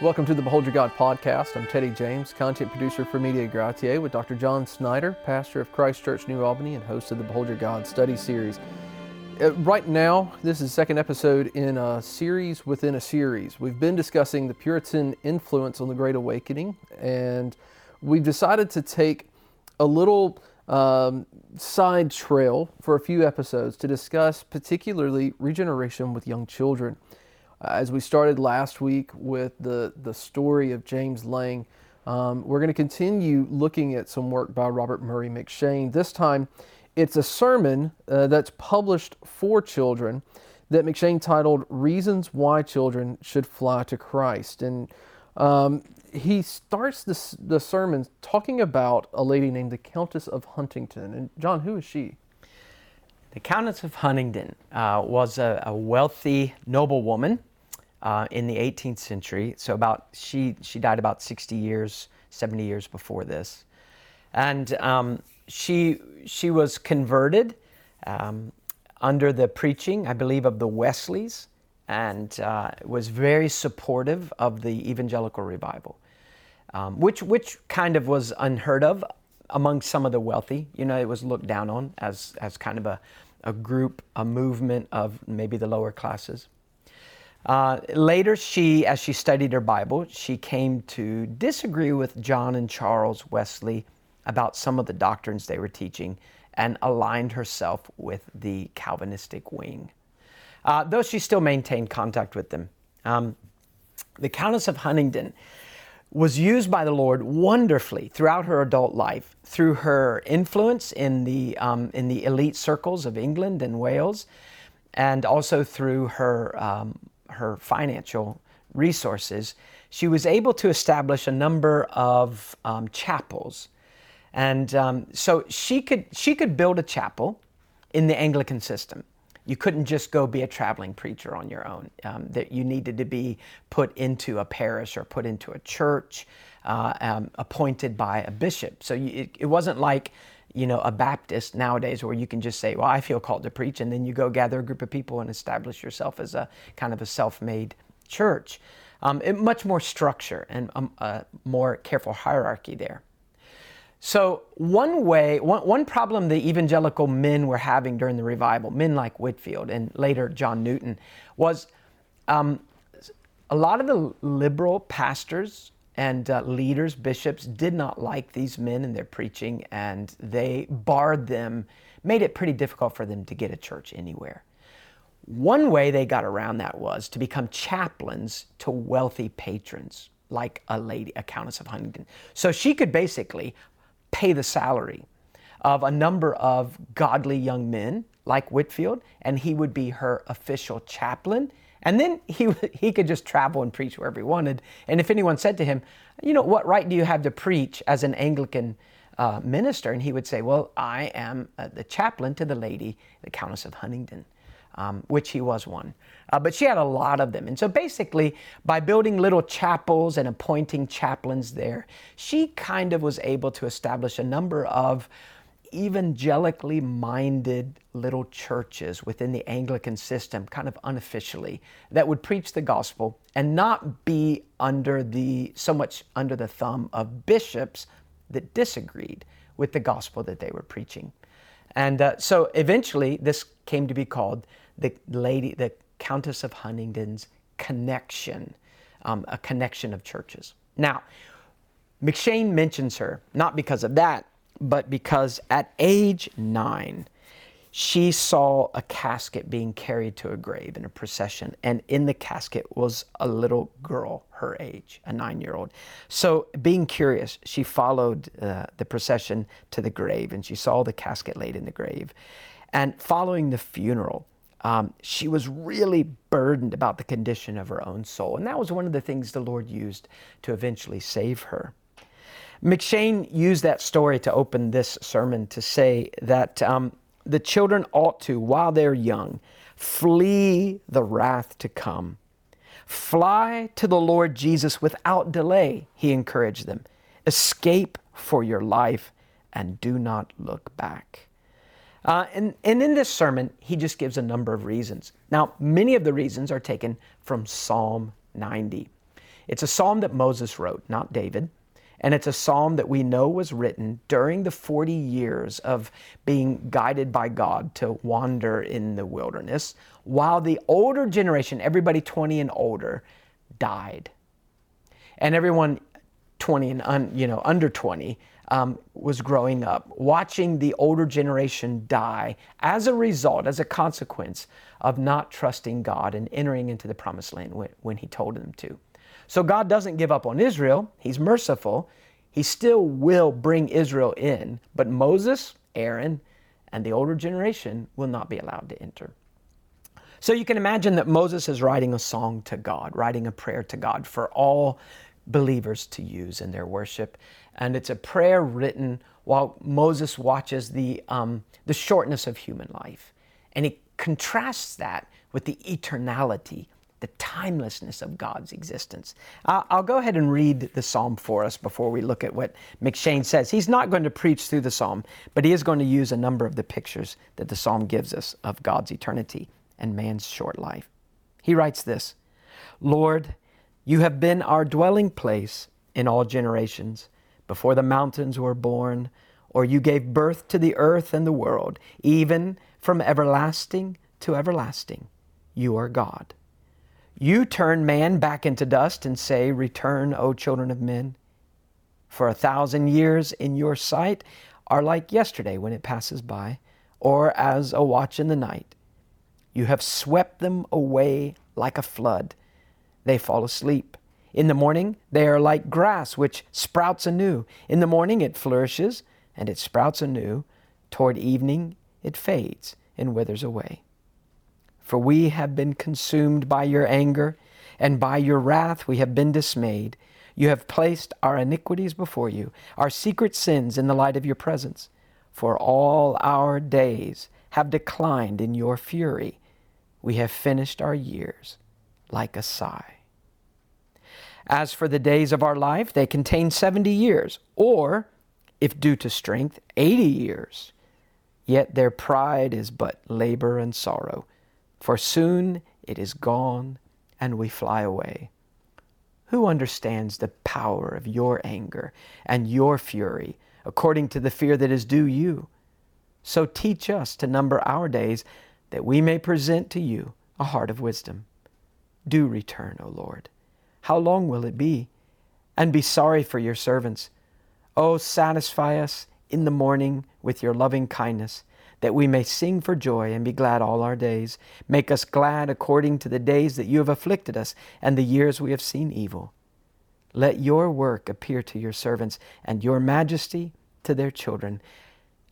Welcome to the Behold Your God podcast. I'm Teddy James, content producer for Media Gratiae, with Dr. John Snyder, pastor of Christ Church New Albany and host of the Behold Your God study series. Uh, right now, this is the second episode in a series within a series. We've been discussing the Puritan influence on the Great Awakening, and we've decided to take a little um, side trail for a few episodes to discuss particularly regeneration with young children. As we started last week with the, the story of James Lang, um, we're going to continue looking at some work by Robert Murray M'Cheyne. This time, it's a sermon uh, that's published for children that M'Cheyne titled Reasons Why Children Should Fly to Christ. And um, he starts this, the sermon talking about a lady named the Countess of Huntingdon. And John, who is she? The Countess of Huntingdon uh, was a, a, wealthy noblewoman uh, in the 18th century. So about she she died about 60 years, 70 years before this, and um, she she was converted um, under the preaching, I believe, of the Wesleys, and uh, was very supportive of the evangelical revival, um, which which kind of was unheard of among some of the wealthy. You know, it was looked down on as as kind of a a group, a movement of maybe the lower classes. Uh, later, she, as she studied her Bible, she came to disagree with John and Charles Wesley about some of the doctrines they were teaching and aligned herself with the Calvinistic wing, uh, though she still maintained contact with them. Um, the Countess of Huntingdon was used by the Lord wonderfully throughout her adult life through her influence in the, um, in the elite circles of England and Wales, and also through her um, her financial resources, she was able to establish a number of um, chapels. And um, so she could, she could build a chapel in the Anglican system. You couldn't just go be a traveling preacher on your own. Um, that you needed to be put into a parish or put into a church, uh, um, appointed by a bishop. So you, it, it wasn't like you know, a Baptist nowadays where you can just say, well, I feel called to preach, and then you go gather a group of people and establish yourself as a kind of a self made church. Um, it, much more structure and um, a more careful hierarchy there. So, one way, one, one problem the evangelical men were having during the revival, men like Whitefield and later John Newton, was um, a lot of the liberal pastors and uh, leaders, bishops, did not like these men and their preaching, and they barred them, made it pretty difficult for them to get a church anywhere. One way they got around that was to become chaplains to wealthy patrons, like a lady, a Countess of Huntingdon. So she could basically pay the salary of a number of godly young men like Whitefield, and he would be her official chaplain and then he, he could just travel and preach wherever he wanted. And if anyone said to him, You know, what right do you have to preach as an Anglican uh, minister? And he would say, Well, I am uh, the chaplain to the lady, the Countess of Huntingdon, um, which he was one. Uh, but she had a lot of them. And so basically, by building little chapels and appointing chaplains there, she kind of was able to establish a number of evangelically minded little churches within the Anglican system, kind of unofficially, that would preach the gospel and not be under the so much under the thumb of bishops that disagreed with the gospel that they were preaching. And uh, so eventually, this came to be called the lady, the Countess of Huntingdon's connection, um, a connection of churches. Now, M'Cheyne mentions her not because of that, but because at age nine, she saw a casket being carried to a grave in a procession, and in the casket was a little girl her age, a nine year old. So, being curious, she followed uh, the procession to the grave and she saw the casket laid in the grave. And following the funeral, um, she was really burdened about the condition of her own soul. And that was one of the things the Lord used to eventually save her. M'Cheyne used that story to open this sermon to say that um, the children ought to, while they're young, flee the wrath to come. Fly to the Lord Jesus without delay, he encouraged them. Escape for your life and do not look back. Uh, and, and in this sermon, he just gives a number of reasons. Now, many of the reasons are taken from Psalm 90. It's a psalm that Moses wrote, not David. And it's a psalm that we know was written during the 40 years of being guided by God to wander in the wilderness, while the older generation, everybody 20 and older, died. And everyone 20 and un, you know under 20 um, was growing up, watching the older generation die as a result, as a consequence of not trusting God and entering into the promised land when, when He told them to. So God doesn't give up on Israel. He's merciful. He still will bring Israel in, but Moses, Aaron, and the older generation will not be allowed to enter. So you can imagine that Moses is writing a song to God, writing a prayer to God for all believers to use in their worship. And it's a prayer written while Moses watches the, um, the shortness of human life. And he contrasts that with the eternality the timelessness of God's existence. I'll go ahead and read the psalm for us before we look at what M'Cheyne says. He's not going to preach through the psalm, but he is going to use a number of the pictures that the psalm gives us of God's eternity and man's short life. He writes this Lord, you have been our dwelling place in all generations, before the mountains were born, or you gave birth to the earth and the world, even from everlasting to everlasting. You are God. You turn man back into dust and say, Return, O children of men. For a thousand years in your sight are like yesterday when it passes by, or as a watch in the night. You have swept them away like a flood. They fall asleep. In the morning, they are like grass which sprouts anew. In the morning, it flourishes and it sprouts anew. Toward evening, it fades and withers away. For we have been consumed by your anger, and by your wrath we have been dismayed. You have placed our iniquities before you, our secret sins in the light of your presence. For all our days have declined in your fury. We have finished our years like a sigh. As for the days of our life, they contain 70 years, or, if due to strength, 80 years. Yet their pride is but labor and sorrow for soon it is gone and we fly away. Who understands the power of your anger and your fury according to the fear that is due you? So teach us to number our days that we may present to you a heart of wisdom. Do return, O Lord. How long will it be? And be sorry for your servants. O satisfy us in the morning with your loving kindness that we may sing for joy and be glad all our days. Make us glad according to the days that you have afflicted us and the years we have seen evil. Let your work appear to your servants and your majesty to their children.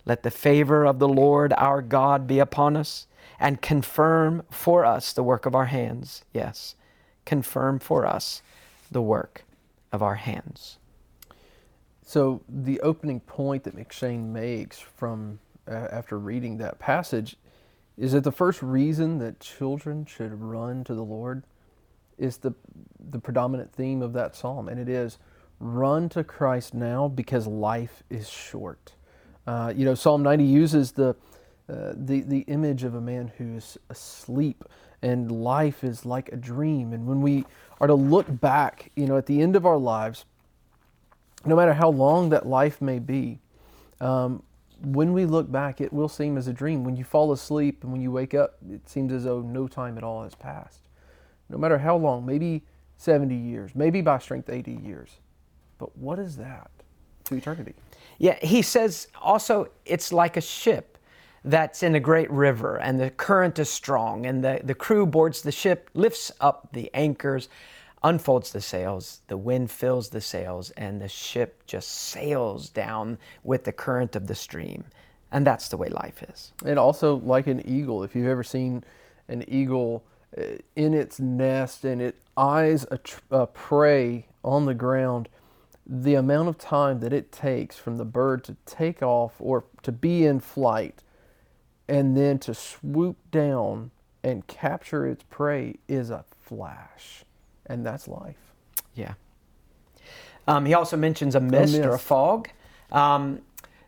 Let the favor of the Lord our God be upon us and confirm for us the work of our hands. Yes, confirm for us the work of our hands. So, the opening point that M'Cheyne makes from after reading that passage is that the first reason that children should run to the Lord is the the predominant theme of that psalm, and it is run to Christ now because life is short. Uh, you know, Psalm 90 uses the uh, the the image of a man who is asleep, and life is like a dream. And when we are to look back, you know, at the end of our lives, no matter how long that life may be, um, when we look back, it will seem as a dream. When you fall asleep and when you wake up, it seems as though no time at all has passed. No matter how long, maybe 70 years, maybe by strength 80 years. But what is that to eternity? Yeah, he says also it's like a ship that's in a great river and the current is strong and the, the crew boards the ship, lifts up the anchors unfolds the sails, the wind fills the sails, and the ship just sails down with the current of the stream. And that's the way life is. And also, like an eagle, if you've ever seen an eagle uh, in its nest and it eyes a, tr- a prey on the ground, the amount of time that it takes from the bird to take off or to be in flight and then to swoop down and capture its prey is a flash and that's life. Yeah. Um, he also mentions a mist, a mist. or a fog. Um,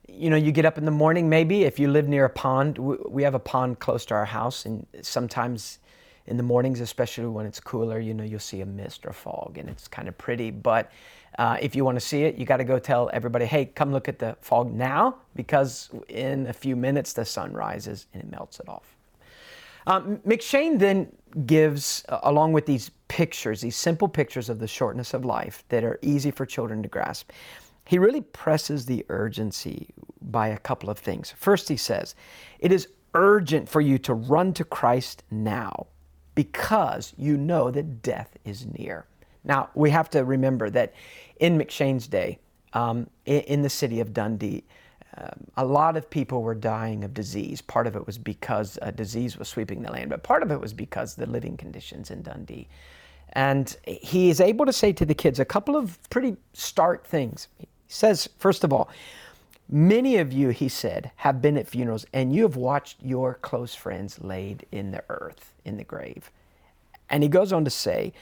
you know, you get up in the morning, maybe if you live near a pond. We have a pond close to our house, and sometimes in the mornings, especially when it's cooler, you know, you'll see a mist or fog and it's kind of pretty. But uh, if you want to see it, you got to go tell everybody, hey, come look at the fog now because in a few minutes the sun rises and it melts it off. Um, M'Cheyne then gives, uh, along with these pictures, these simple pictures of the shortness of life that are easy for children to grasp, he really presses the urgency by a couple of things. First, he says, It is urgent for you to run to Christ now because you know that death is near. Now, we have to remember that in M'Cheyne's day, um, in, in, the city of Dundee, a lot of people were dying of disease. Part of it was because a disease was sweeping the land, but part of it was because the living conditions in Dundee. And he is able to say to the kids a couple of pretty stark things. He says, first of all, Many of you, he said, have been at funerals and you have watched your close friends laid in the earth, in the grave. And he goes on to say,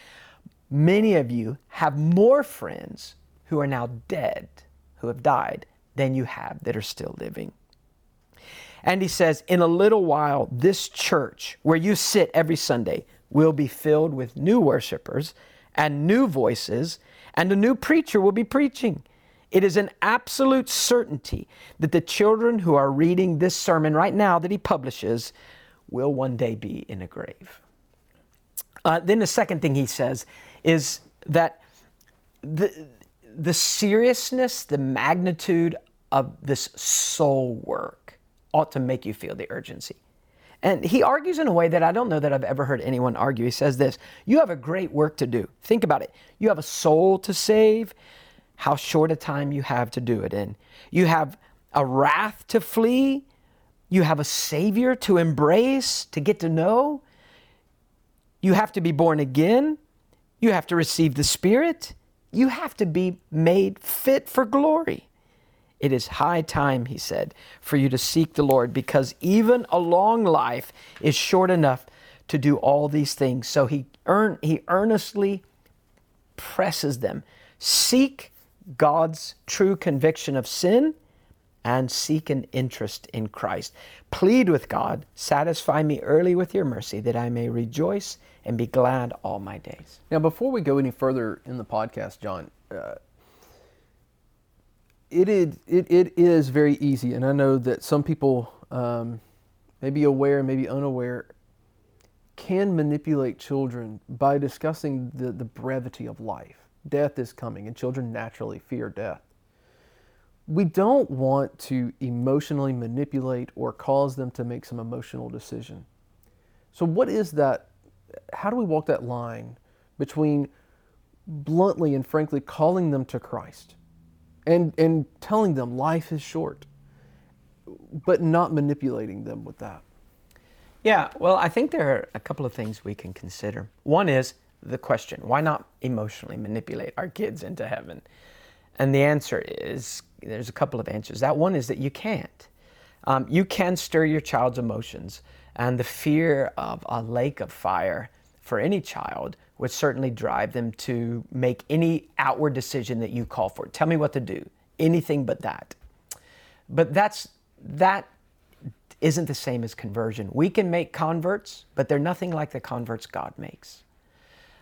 Many of you have more friends who are now dead, who have died, than you have that are still living. And he says, In a little while, this church where you sit every Sunday will be filled with new worshipers and new voices, and a new preacher will be preaching. It is an absolute certainty that the children who are reading this sermon right now that he publishes will one day be in a grave. Uh, then the second thing he says is that the, the seriousness, the magnitude of this soul work ought to make you feel the urgency. And he argues in a way that I don't know that I've ever heard anyone argue. He says this You have a great work to do. Think about it. You have a soul to save, how short a time you have to do it in. You have a wrath to flee. You have a Savior to embrace, to get to know. You have to be born again. You have to receive the Spirit. You have to be made fit for glory. It is high time, he said, for you to seek the Lord because even a long life is short enough to do all these things. So he, earn, he earnestly presses them. Seek God's true conviction of sin and seek an interest in Christ. Plead with God, satisfy me early with your mercy that I may rejoice and be glad all my days. Now, before we go any further in the podcast, John, uh, it, is, it, it is very easy, and I know that some people, um, maybe aware, maybe unaware, can manipulate children by discussing the, the brevity of life death is coming, and children naturally fear death. We don't want to emotionally manipulate or cause them to make some emotional decision. So, what is that? How do we walk that line between bluntly and frankly calling them to Christ and, and telling them life is short, but not manipulating them with that? Yeah, well, I think there are a couple of things we can consider. One is the question why not emotionally manipulate our kids into heaven? And the answer is there's a couple of answers. That one is that you can't. Um, you can stir your child's emotions, and the fear of a lake of fire for any child would certainly drive them to make any outward decision that you call for. Tell me what to do. Anything but that. But that's that isn't the same as conversion. We can make converts, but they're nothing like the converts God makes.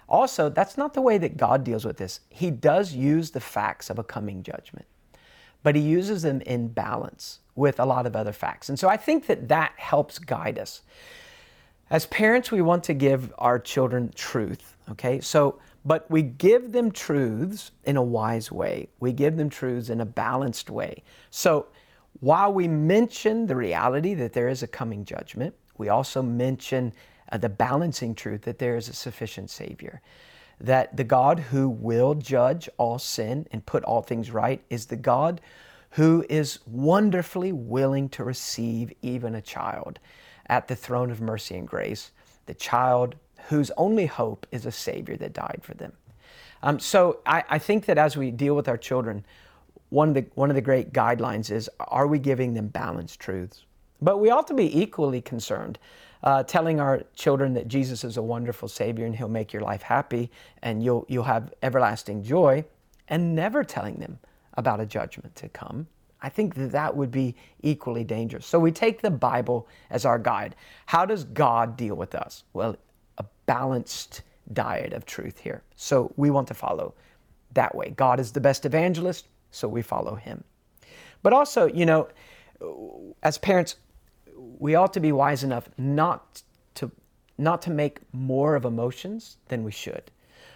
Also, that's not the way that God deals with this. He does use the facts of a coming judgment, but He uses them in balance with a lot of other facts. And so I think that that helps guide us. As parents, we want to give our children truth, okay? So, but we give them truths in a wise way. We give them truths in a balanced way. So, while we mention the reality that there is a coming judgment, we also mention uh, the balancing truth that there is a sufficient Savior. That the God who will judge all sin and put all things right is the God who is wonderfully willing to receive even a child at the throne of mercy and grace, the child whose only hope is a Savior that died for them. Um, so I, I think that as we deal with our children, one of the one of the great guidelines is are we giving them balanced truths? But we ought to be equally concerned uh, telling our children that Jesus is a wonderful Savior and He'll make your life happy and you'll, you'll have everlasting joy, and never telling them about a judgment to come. I think that that would be equally dangerous. So we take the Bible as our guide. How does God deal with us? Well, balanced diet of truth here. So we want to follow that way. God is the best evangelist, so we follow him. But also, you know, as parents, we ought to be wise enough not to not to make more of emotions than we should.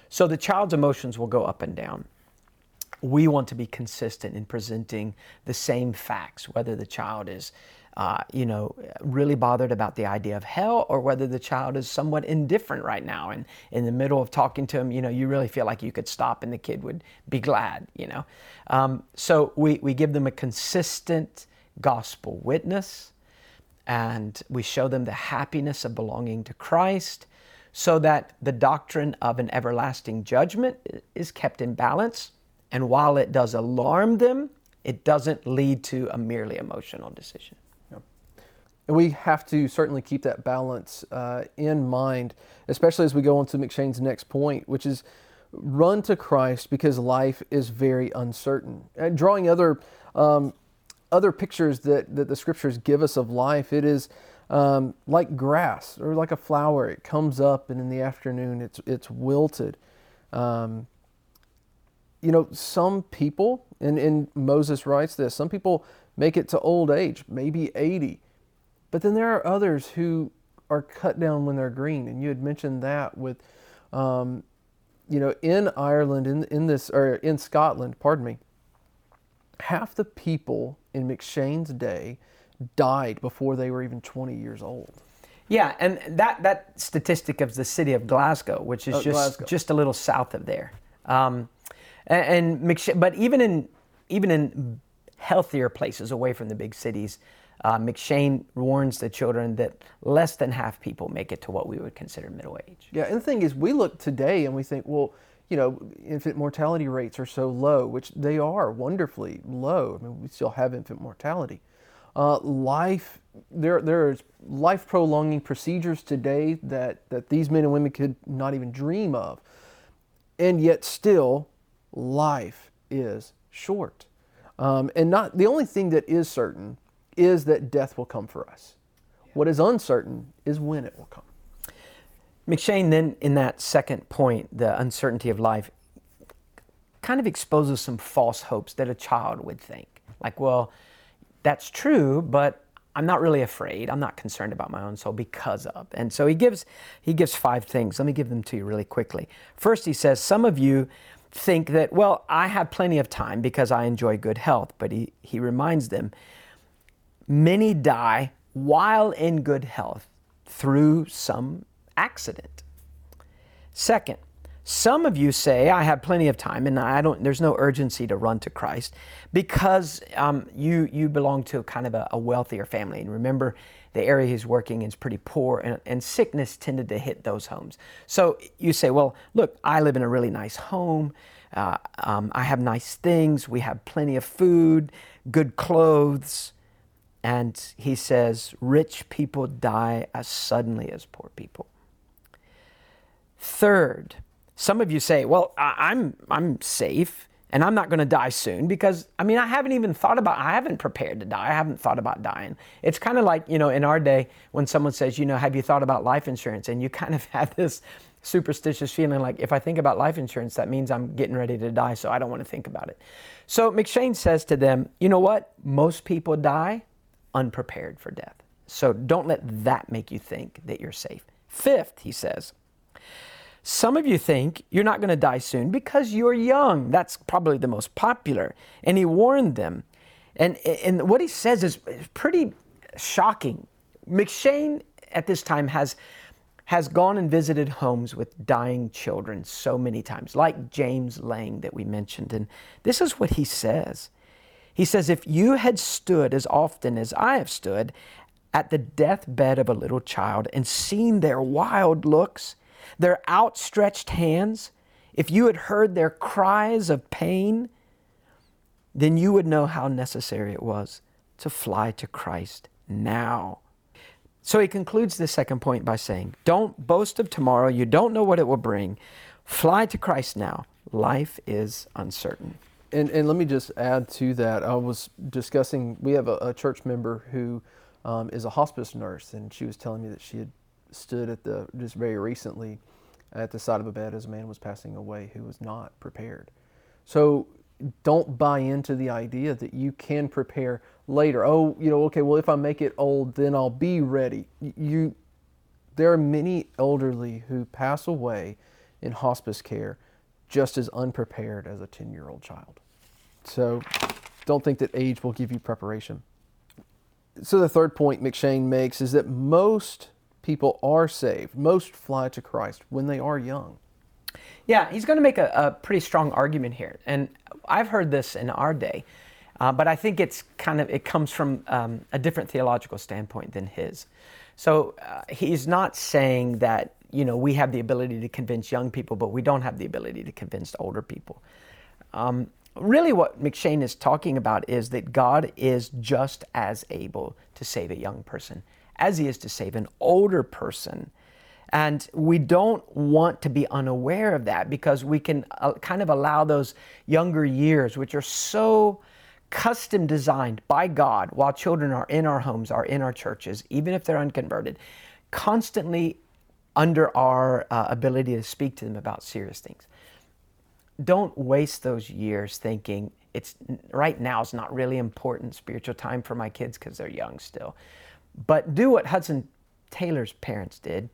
So the child's emotions will go up and down. We want to be consistent in presenting the same facts, whether the child is uh, you know, really bothered about the idea of hell or whether the child is somewhat indifferent right now. And in the middle of talking to him, you know, you really feel like you could stop and the kid would be glad, you know. Um, so we, we give them a consistent gospel witness and we show them the happiness of belonging to Christ so that the doctrine of an everlasting judgment is kept in balance. And while it does alarm them, it doesn't lead to a merely emotional decision. And we have to certainly keep that balance uh, in mind, especially as we go on to M'Cheyne's next point, which is run to Christ because life is very uncertain. And drawing other um, other pictures that, that the scriptures give us of life, it is um, like grass or like a flower. It comes up and in the afternoon it's it's wilted. Um, you know, some people, and, and Moses writes this, some people make it to old age, maybe 80 but then there are others who are cut down when they're green, and you had mentioned that with, um, you know, in Ireland, in in this or in Scotland, pardon me. Half the people in M'Cheyne's day died before they were even 20 years old. Yeah, and that that statistic of the city of Glasgow, which is uh, just Glasgow. just a little south of there, um, and, and M'Cheyne, but even in even in healthier places away from the big cities, uh, M'Cheyne warns the children that less than half people make it to what we would consider middle age. Yeah, and the thing is, we look today and we think, well, you know, infant mortality rates are so low, which they are wonderfully low. I mean, we still have infant mortality. Uh, life, there, there's life prolonging procedures today that, that these men and women could not even dream of. And yet, still, life is short. Um, and not the only thing that is certain is that death will come for us. What is uncertain is when it will come. M'Cheyne then, in that second point, the uncertainty of life, kind of exposes some false hopes that a child would think. Like, well, that's true, but I'm not really afraid. I'm not concerned about my own soul because of. And so he gives he gives five things. Let me give them to you really quickly. First, he says some of you think that, well, I have plenty of time because I enjoy good health, but he, he reminds them Many die while in good health through some accident. Second, some of you say, I have plenty of time and I don't, there's no urgency to run to Christ because um, you, you belong to kind of a, a, wealthier family. And remember, the area he's working in is pretty poor and, and sickness tended to hit those homes. So you say, well, look, I live in a really nice home. Uh, um, I have nice things. We have plenty of food, good clothes. And he says, rich people die as suddenly as poor people. Third, some of you say, well, I'm, I'm safe and I'm not going to die soon because, I mean, I haven't even thought about, I haven't prepared to die. I haven't thought about dying. It's kind of like, you know, in our day when someone says, you know, have you thought about life insurance? And you kind of have this superstitious feeling like, if I think about life insurance, that means I'm getting ready to die, so I don't want to think about it. So M'Cheyne says to them, you know what? Most people die unprepared for death. So don't let that make you think that you're safe. Fifth, he says, some of you think you're not going to die soon because you're young. That's probably the most popular. And he warned them. And, and what he says is pretty shocking. M'Cheyne at this time has, has gone and visited homes with dying children so many times, like James Lang that we mentioned. And this is what he says. He says, If you had stood as often as I have stood at the deathbed of a little child and seen their wild looks, their outstretched hands, if you had heard their cries of pain, then you would know how necessary it was to fly to Christ now. So he concludes this second point by saying, Don't boast of tomorrow. You don't know what it will bring. Fly to Christ now. Life is uncertain. And, and let me just add to that. I was discussing, we have a, a church member who um, is a hospice nurse, and she was telling me that she had stood at the just very recently at the side of a bed as a man was passing away who was not prepared. So don't buy into the idea that you can prepare later. Oh, you know, okay, well if I make it old, then I'll be ready. You there are many elderly who pass away in hospice care just as unprepared as a 10-year-old child. So don't think that age will give you preparation. So the third point M'Cheyne makes is that most people are saved. Most fly to Christ when they are young. Yeah, he's going to make a, a pretty strong argument here, and I've heard this in our day, uh, but I think it's kind of it comes from um, a different theological standpoint than his. So uh, he's not saying that you know we have the ability to convince young people, but we don't have the ability to convince older people. Um, really, what M'Cheyne is talking about is that God is just as able to save a young person as he is to save an older person. And we don't want to be unaware of that because we can uh, kind of allow those younger years, which are so custom designed by God while children are in our homes, are in our churches, even if they're unconverted, constantly under our uh, ability to speak to them about serious things. Don't waste those years thinking it's right now is not really important spiritual time for my kids because they're young still. But do what Hudson Taylor's parents did.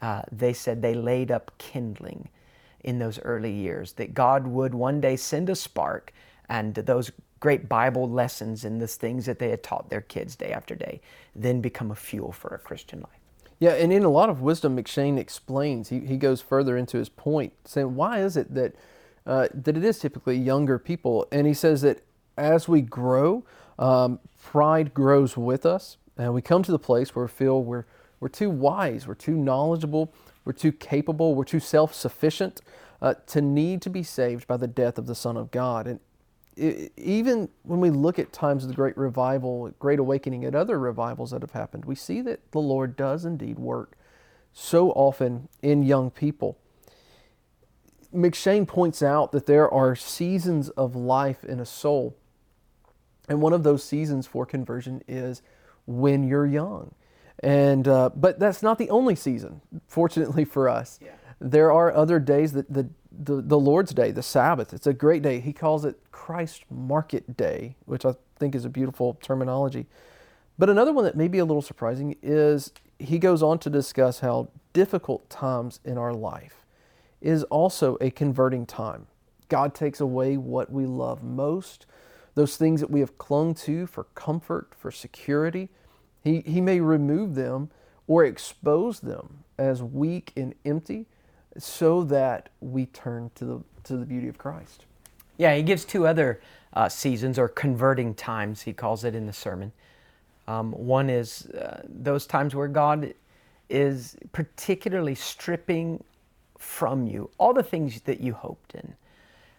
Uh, they said they laid up kindling in those early years, that God would one day send a spark and those great Bible lessons and the things that they had taught their kids day after day then become a fuel for a Christian life. Yeah, and in a lot of wisdom, M'Cheyne explains, he, he goes further into his point, saying, why is it that, uh, that it is typically younger people? And he says that as we grow, um, pride grows with us. And we come to the place where we feel we're, we're too wise, we're too knowledgeable, we're too capable, we're too self sufficient uh, to need to be saved by the death of the Son of God. And it, even when we look at times of the Great Revival, Great Awakening, and other revivals that have happened, we see that the Lord does indeed work so often in young people. M'Cheyne points out that there are seasons of life in a soul. And one of those seasons for conversion is when you're young. And uh, but that's not the only season. Fortunately for us, yeah. There are other days that the, the the Lord's Day, the Sabbath. It's a great day. He calls it Christ Market Day, which I think is a beautiful terminology. But another one that may be a little surprising is he goes on to discuss how difficult times in our life is also a converting time. God takes away what we love most, those things that we have clung to for comfort, for security, he, he may remove them or expose them as weak and empty so that we turn to the, to the beauty of Christ. Yeah, he gives two other uh, seasons or converting times, he calls it in the sermon. Um, one is uh, those times where God is particularly stripping from you all the things that you hoped in.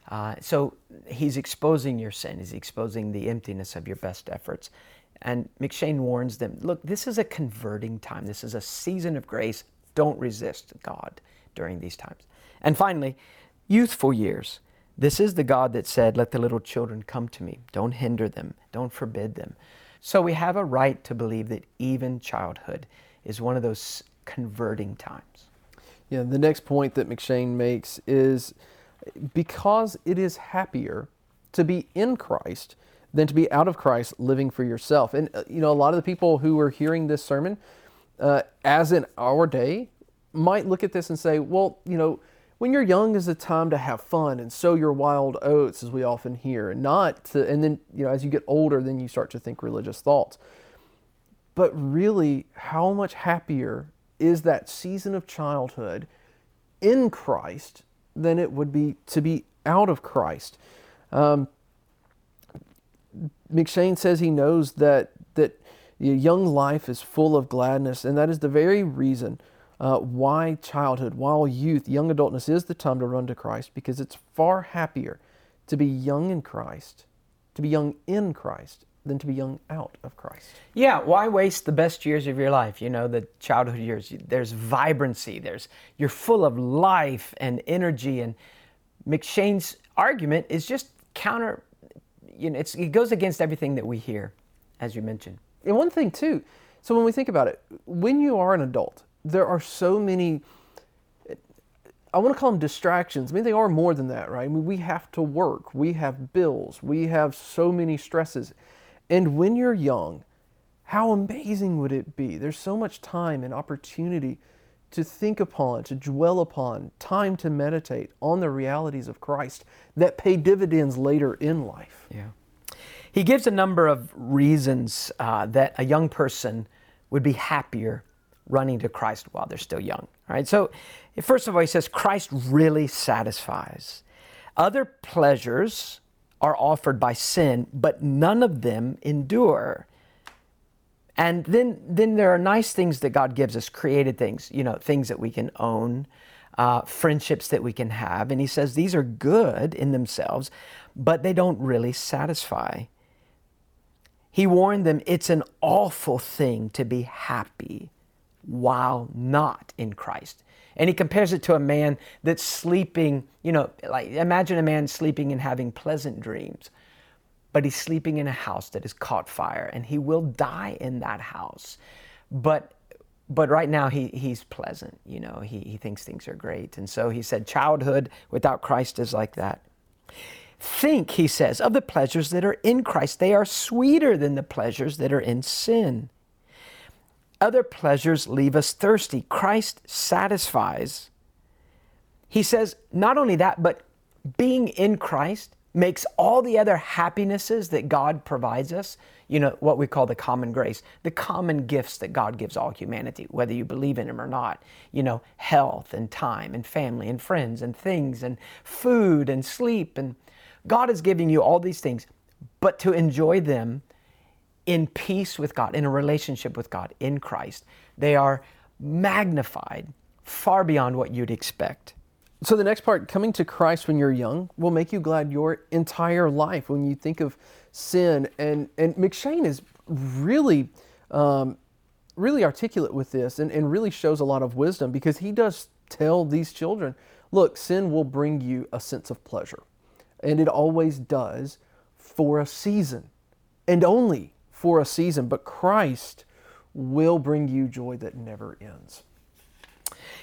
Uh, so he's exposing your sin, he's exposing the emptiness of your best efforts. And M'Cheyne warns them look, this is a converting time. This is a season of grace. Don't resist God during these times. And finally, youthful years. This is the God that said, Let the little children come to me. Don't hinder them, don't forbid them. So we have a right to believe that even childhood is one of those converting times. Yeah, the next point that M'Cheyne makes is because it is happier to be in Christ than to be out of Christ living for yourself. And, uh, you know, a lot of the people who are hearing this sermon, uh, as in our day, might look at this and say, well, you know, when you're young is a time to have fun and sow your wild oats, as we often hear, and not to, and then, you know, as you get older, then you start to think religious thoughts. But really, how much happier is that season of childhood in Christ than it would be to be out of Christ? Um, M'Cheyne says he knows that that young life is full of gladness, and that is the very reason uh, why childhood, while youth, young adultness is the time to run to Christ, because it's far happier to be young in Christ, to be young in Christ, than to be young out of Christ. Yeah, why waste the best years of your life? You know, the childhood years. There's vibrancy. There's you're full of life and energy. And M'Cheyne's argument is just counter you know, it goes against everything that we hear, as you mentioned. And one thing too, so when we think about it, when you are an adult there are so many I want to call them distractions. I mean, they are more than that, right? I mean, we have to work, we have bills, we have so many stresses. And when you're young, how amazing would it be? There's so much time and opportunity to think upon, to dwell upon, time to meditate on the realities of Christ that pay dividends later in life. Yeah. He gives a number of reasons uh, that a young person would be happier running to Christ while they're still young. All right. So, first of all, he says Christ really satisfies. Other pleasures are offered by sin, but none of them endure. And then, then there are nice things that God gives us, created things, you know, things that we can own, uh, friendships that we can have. And he says these are good in themselves, but they don't really satisfy. He warned them it's an awful thing to be happy while not in Christ. And he compares it to a man that's sleeping, you know, like imagine a man sleeping and having pleasant dreams but he's sleeping in a house that has caught fire and he will die in that house. But but right now he, he's pleasant, you know, he, he thinks things are great. And so he said, childhood without Christ is like that. Think, he says, of the pleasures that are in Christ. They are sweeter than the pleasures that are in sin. Other pleasures leave us thirsty. Christ satisfies. He says, not only that, but being in Christ makes all the other happinesses that God provides us, you know, what we call the common grace, the common gifts that God gives all humanity, whether you believe in Him or not, you know, health and time and family and friends and things and food and sleep. And God is giving you all these things, but to enjoy them in peace with God, in a relationship with God, in Christ, they are magnified far beyond what you'd expect. So the next part, coming to Christ when you're young, will make you glad your entire life. When you think of sin, and and M'Cheyne is really, um, really articulate with this, and, and really shows a lot of wisdom because he does tell these children, look, sin will bring you a sense of pleasure, and it always does for a season, and only for a season. But Christ will bring you joy that never ends.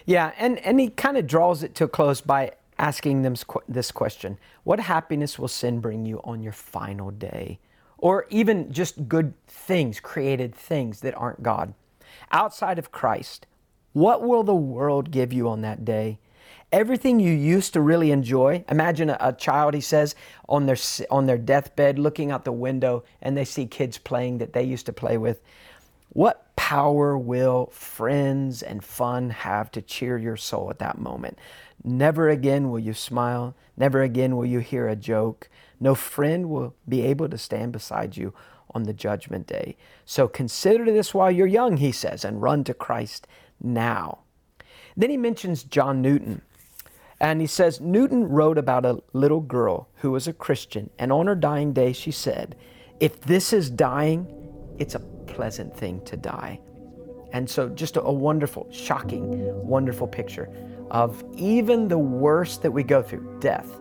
Yeah, and, and he kind of draws it to a close by asking them this question What happiness will sin bring you on your final day? Or even just good things, created things that aren't God. Outside of Christ, what will the world give you on that day? Everything you used to really enjoy. Imagine a, a, child, he says, on their, on their deathbed looking out the window and they see kids playing that they used to play with. What power will friends and fun have to cheer your soul at that moment? Never again will you smile. Never again will you hear a joke. No friend will be able to stand beside you on the judgment day. So consider this while you're young, he says, and run to Christ now. Then he mentions John Newton. And he says, Newton wrote about a little girl who was a Christian, and on her dying day she said, If this is dying, it's a pleasant thing to die. And so, just a, a wonderful, shocking, wonderful picture of even the worst that we go through, death,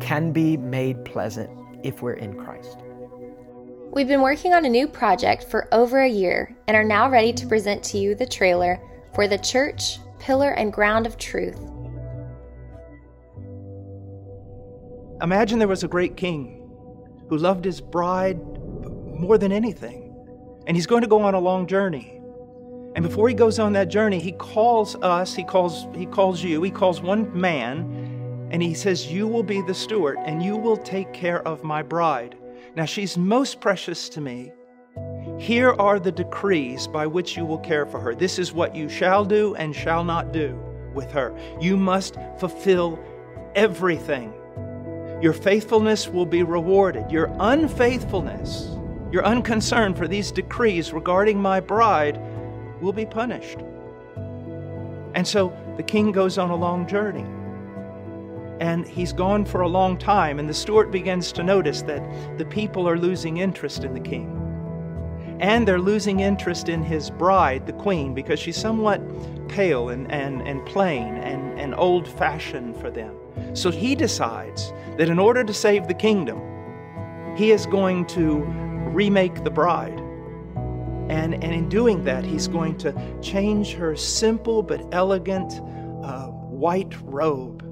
can be made pleasant if we're in Christ. We've been working on a new project for over a year and are now ready to present to you the trailer for The Church, Pillar and Ground of Truth. Imagine there was a great king who loved his bride more than anything and he's going to go on a long journey. And before he goes on that journey, he calls us, he calls he calls you, he calls one man, and he says, "You will be the steward and you will take care of my bride." Now she's most precious to me. Here are the decrees by which you will care for her. This is what you shall do and shall not do with her. You must fulfill everything. Your faithfulness will be rewarded. Your unfaithfulness your unconcern for these decrees regarding my bride will be punished. And so the king goes on a long journey. And he's gone for a long time, and the steward begins to notice that the people are losing interest in the king. And they're losing interest in his bride, the queen, because she's somewhat pale and, and, and plain and, and old fashioned for them. So he decides that in order to save the kingdom, he is going to remake the bride. And, and in doing that, he's going to change her simple but elegant uh, white robe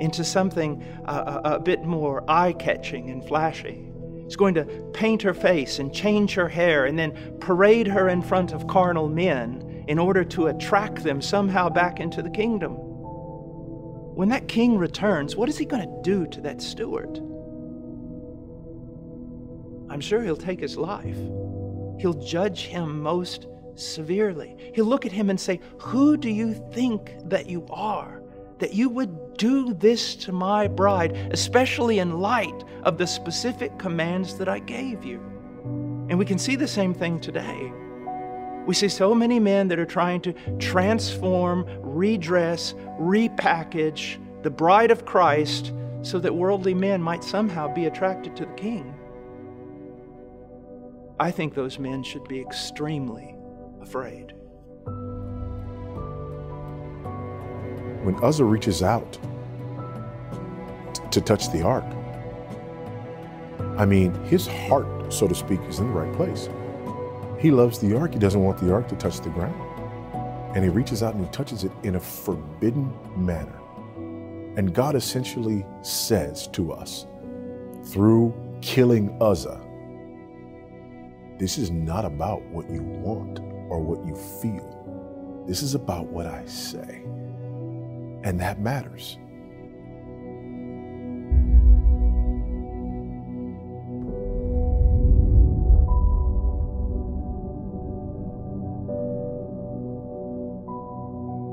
into something uh, a, a bit more eye catching and flashy. He's going to paint her face and change her hair and then parade her in front of carnal men in order to attract them somehow back into the kingdom. When that king returns, what is he going to do to that steward? I'm sure he'll take his life. He'll judge him most severely. He'll look at him and say, Who do you think that you are? That you would do this to my bride, especially in light of the specific commands that I gave you. And we can see the same thing today. We see so many men that are trying to transform, redress, repackage the bride of Christ so that worldly men might somehow be attracted to the king. I think those men should be extremely afraid. When Uzzah reaches out to touch the ark, I mean, his heart, so to speak, is in the right place. He loves the ark. He doesn't want the ark to touch the ground. And he reaches out and he touches it in a forbidden manner. And God essentially says to us through killing Uzzah, this is not about what you want or what you feel. This is about what I say. And that matters.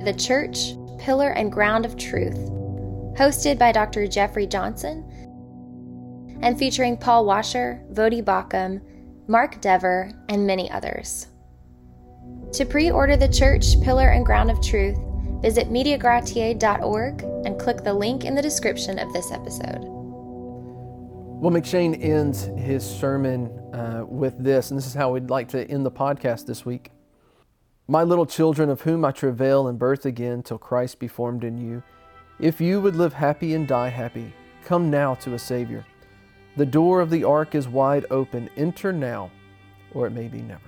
The Church, Pillar and Ground of Truth, hosted by Dr. Jeffrey Johnson and featuring Paul Washer, Voddie Baucham, Mark Dever, and many others. To pre order The Church, Pillar and Ground of Truth, visit MediaGratiae.org and click the link in the description of this episode. Well, M'Cheyne ends his sermon uh, with this, and this is how we'd like to end the podcast this week. My little children, of whom I travail and birth again till Christ be formed in you, if you would live happy and die happy, come now to a Savior. The door of the ark is wide open. Enter now, or it may be never.